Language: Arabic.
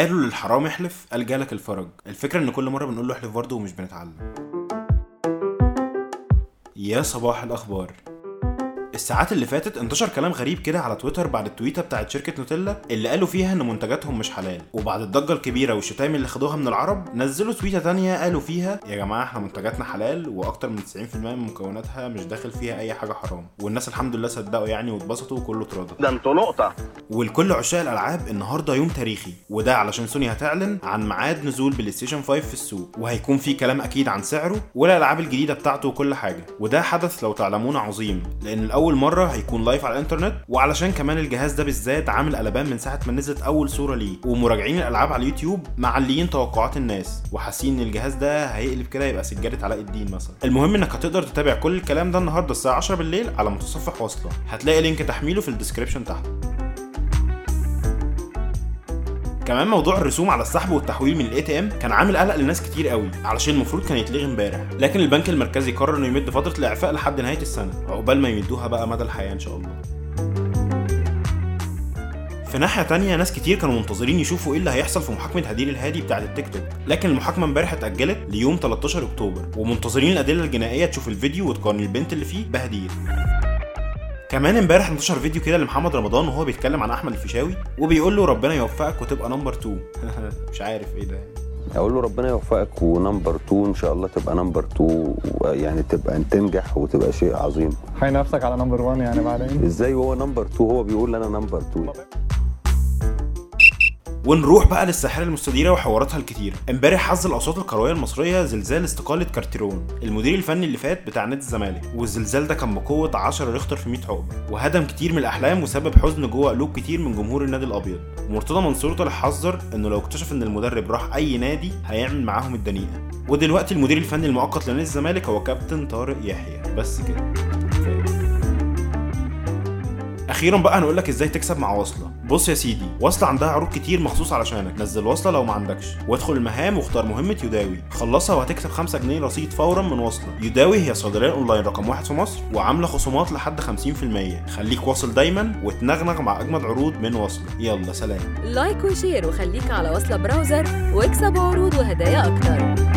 قالوا للحرام احلف قال جالك الفرج. الفكرة إن كل مرة بنقول له احلف برضه ومش بنتعلم. يا صباح الأخبار. الساعات اللي فاتت انتشر كلام غريب كده على تويتر بعد التويتة بتاعت شركة نوتيلا اللي قالوا فيها إن منتجاتهم مش حلال. وبعد الضجة الكبيرة والشتايم اللي خدوها من العرب نزلوا تويتة تانية قالوا فيها يا جماعة إحنا منتجاتنا حلال وأكتر من 90% من مكوناتها مش داخل فيها أي حاجة حرام. والناس الحمد لله صدقوا يعني واتبسطوا وكله اتراضى ده أنتوا نقطة. ولكل عشاق الألعاب النهارده يوم تاريخي وده علشان سوني هتعلن عن ميعاد نزول بلاي ستيشن 5 في السوق. وهيكون في كلام أكيد عن سعره والألعاب الجديدة بتاعته وكل حاجة. وده حدث لو تعلمون عظيم لأن لاول مرة هيكون live على الإنترنت وعلشان كمان الجهاز ده بالذات عامل قلبان من ساعة ما نزلت أول صورة ليه. ومراجعين الألعاب على اليوتيوب معليين توقعات الناس وحاسين إن الجهاز ده هيقلب كده يبقى سجادة علاء الدين مثلا. المهم إنك هتقدر تتابع كل الكلام ده النهارده الساعة 10 بالليل على متصفح وصلة. هتلاقي link تحميله في ال description تحت. كمان موضوع الرسوم على السحب والتحويل من ال ATM كان عامل قلق لناس كتير قوي علشان المفروض كان يتلغي امبارح. لكن البنك المركزي قرر إنه يمد فترة الإعفاء لحد نهاية السنة عقبال ما يمدوها بقى مدى الحياة إن شاء الله. في ناحية تانية ناس كتير كانوا منتظرين يشوفوا إيه اللي هيحصل في محاكمة هدير الهادي بتاعة التيك توك، لكن المحاكمة امبارح اتأجلت ليوم 13 أكتوبر، ومنتظرين الأدلة الجنائية تشوف الفيديو وتقارن البنت اللي فيه بهدير. كمان امبارح انتشر فيديو كده لمحمد رمضان وهو بيتكلم عن أحمد الفيشاوي وبيقول له ربنا يوفقك وتبقى number 2 مش عارف إيه ده. أقول له ربنا يوفقك و number 2 إن شاء الله تبقى number 2 يعني تبقى تنجح وتبقى شيء عظيم. حي نفسك على number 1 يعني بعدين. إزاي هو number 2 هو بيقول أنا number 2 ونروح بقى للساحرة المستديرة وحواراتها الكتير. امبارح حظ الاوساط الكروية المصرية زلزال استقالة كارتيرون المدير الفني اللي فات بتاع نادي الزمالك. والزلزال ده كان بقوة 10 ريختر في 100 عقبة. وهدم كتير من الأحلام وسبب حزن جوه قلوب كتير من جمهور النادي الأبيض. ومرتضى منصور طلع حذر إنه لو اكتشف إن المدرب راح أي نادي هيعمل معاهم الدنيئه ودلوقتي المدير الفني المؤقت لنادي الزمالك هو كابتن طارق يحيى. بس كده. أخيرا بقى هنقول لك إزاي تكسب مع وصلة. بص يا سيدي وصلة عندها عروض كتير مخصوص علشانك. نزل وصلة لو ما عندكش. وادخل المهام واختار مهمة يداوي خلصها وهتكسب 5 جنيه رصيد فورا من وصلة. يداوي هي صيدلية أونلاين رقم واحد في مصر وعاملة خصومات لحد 50% خليك واصل دايما وتنغنغ مع أجمد عروض من وصلة. يلا سلام. like و share وخليك على وصلة browser واكسب عروض وهدايا أكتر.